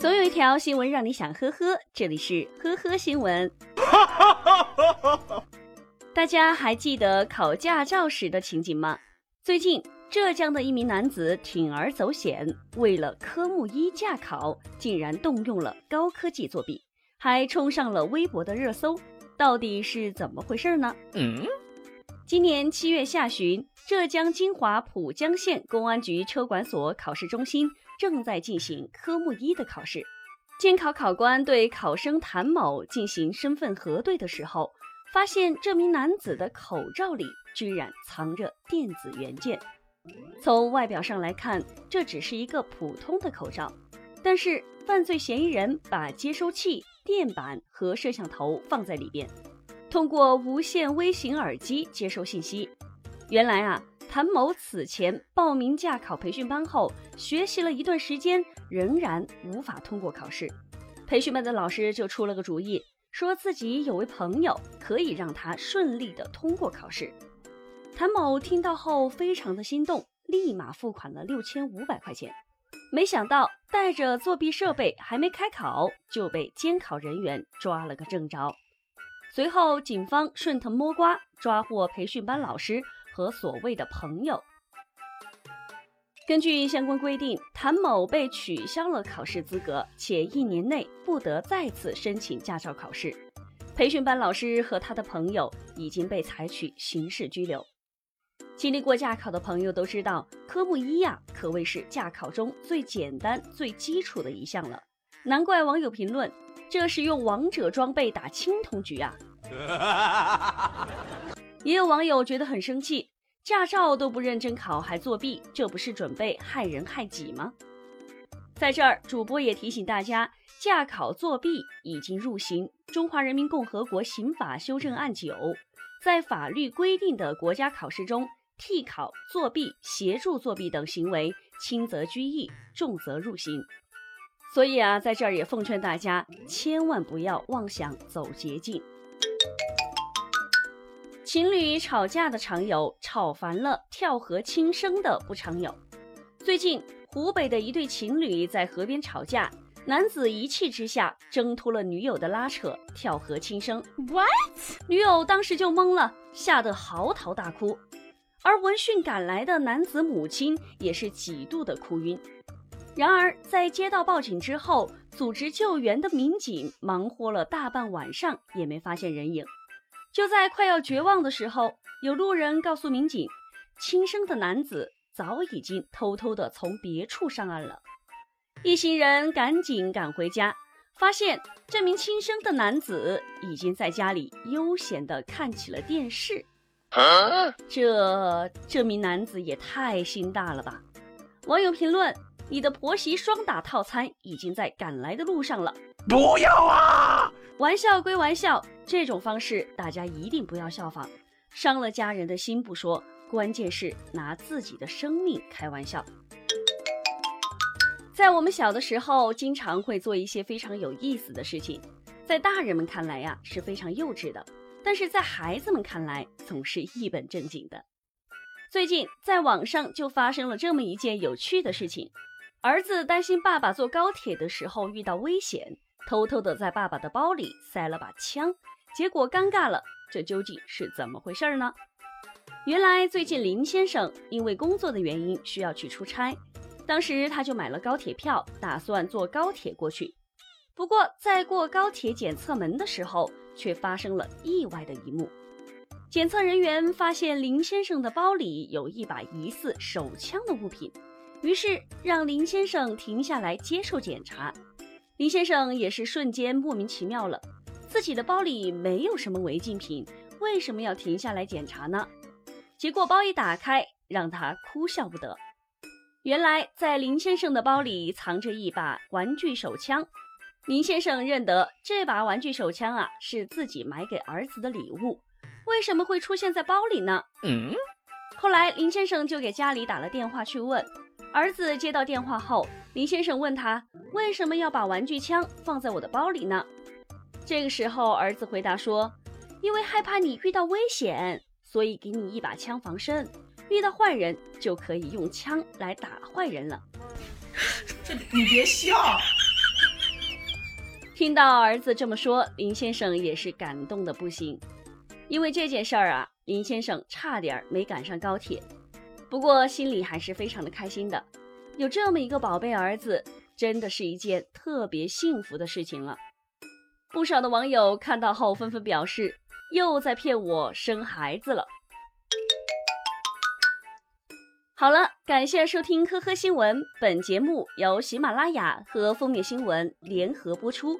总有一条新闻让你想呵呵，这里是呵呵新闻。大家还记得考驾照时的情景吗？最近，浙江的一名男子铤而走险，为了科目一驾考，竟然动用了高科技作弊，还冲上了微博的热搜。到底是怎么回事呢？嗯，今年七月下旬，浙江金华浦江县公安局车管所考试中心。正在进行科目一的考试，监考考官对考生谭某进行身份核对的时候，发现这名男子的口罩里居然藏着电子元件。从外表上来看，这只是一个普通的口罩，但是犯罪嫌疑人把接收器、电板和摄像头放在里边，通过无线微型耳机接收信息。原来啊。谭某此前报名驾考培训班后，学习了一段时间，仍然无法通过考试。培训班的老师就出了个主意，说自己有位朋友可以让他顺利的通过考试。谭某听到后非常的心动，立马付款了六千五百块钱。没想到带着作弊设备还没开考，就被监考人员抓了个正着。随后警方顺藤摸瓜，抓获培训班老师。和所谓的朋友，根据相关规定，谭某被取消了考试资格，且一年内不得再次申请驾照考试。培训班老师和他的朋友已经被采取刑事拘留。经历过驾考的朋友都知道，科目一呀，可谓是驾考中最简单、最基础的一项了。难怪网友评论：“这是用王者装备打青铜局啊！” 也有网友觉得很生气，驾照都不认真考还作弊，这不是准备害人害己吗？在这儿，主播也提醒大家，驾考作弊已经入刑《中华人民共和国刑法修正案九》，在法律规定的国家考试中，替考、作弊、协助作弊等行为，轻则拘役，重则入刑。所以啊，在这儿也奉劝大家，千万不要妄想走捷径。情侣吵架的常有，吵烦了跳河轻生的不常有。最近，湖北的一对情侣在河边吵架，男子一气之下挣脱了女友的拉扯，跳河轻生。What？女友当时就懵了，吓得嚎啕大哭。而闻讯赶来的男子母亲也是几度的哭晕。然而，在接到报警之后，组织救援的民警忙活了大半晚上，也没发现人影。就在快要绝望的时候，有路人告诉民警，轻生的男子早已经偷偷的从别处上岸了。一行人赶紧赶回家，发现这名轻生的男子已经在家里悠闲的看起了电视。这这名男子也太心大了吧！网友评论：你的婆媳双打套餐已经在赶来的路上了。不要啊！玩笑归玩笑，这种方式大家一定不要效仿，伤了家人的心不说，关键是拿自己的生命开玩笑。在我们小的时候，经常会做一些非常有意思的事情，在大人们看来呀是非常幼稚的，但是在孩子们看来总是一本正经的。最近在网上就发生了这么一件有趣的事情：儿子担心爸爸坐高铁的时候遇到危险。偷偷的在爸爸的包里塞了把枪，结果尴尬了。这究竟是怎么回事呢？原来最近林先生因为工作的原因需要去出差，当时他就买了高铁票，打算坐高铁过去。不过在过高铁检测门的时候，却发生了意外的一幕。检测人员发现林先生的包里有一把疑似手枪的物品，于是让林先生停下来接受检查。林先生也是瞬间莫名其妙了，自己的包里没有什么违禁品，为什么要停下来检查呢？结果包一打开，让他哭笑不得。原来在林先生的包里藏着一把玩具手枪，林先生认得这把玩具手枪啊是自己买给儿子的礼物，为什么会出现在包里呢？嗯。后来林先生就给家里打了电话去问。儿子接到电话后，林先生问他为什么要把玩具枪放在我的包里呢？这个时候，儿子回答说：“因为害怕你遇到危险，所以给你一把枪防身，遇到坏人就可以用枪来打坏人了。”这你别笑。听到儿子这么说，林先生也是感动的不行。因为这件事儿啊，林先生差点没赶上高铁，不过心里还是非常的开心的。有这么一个宝贝儿子，真的是一件特别幸福的事情了。不少的网友看到后纷纷表示，又在骗我生孩子了。好了，感谢收听《呵呵新闻》，本节目由喜马拉雅和封面新闻联合播出。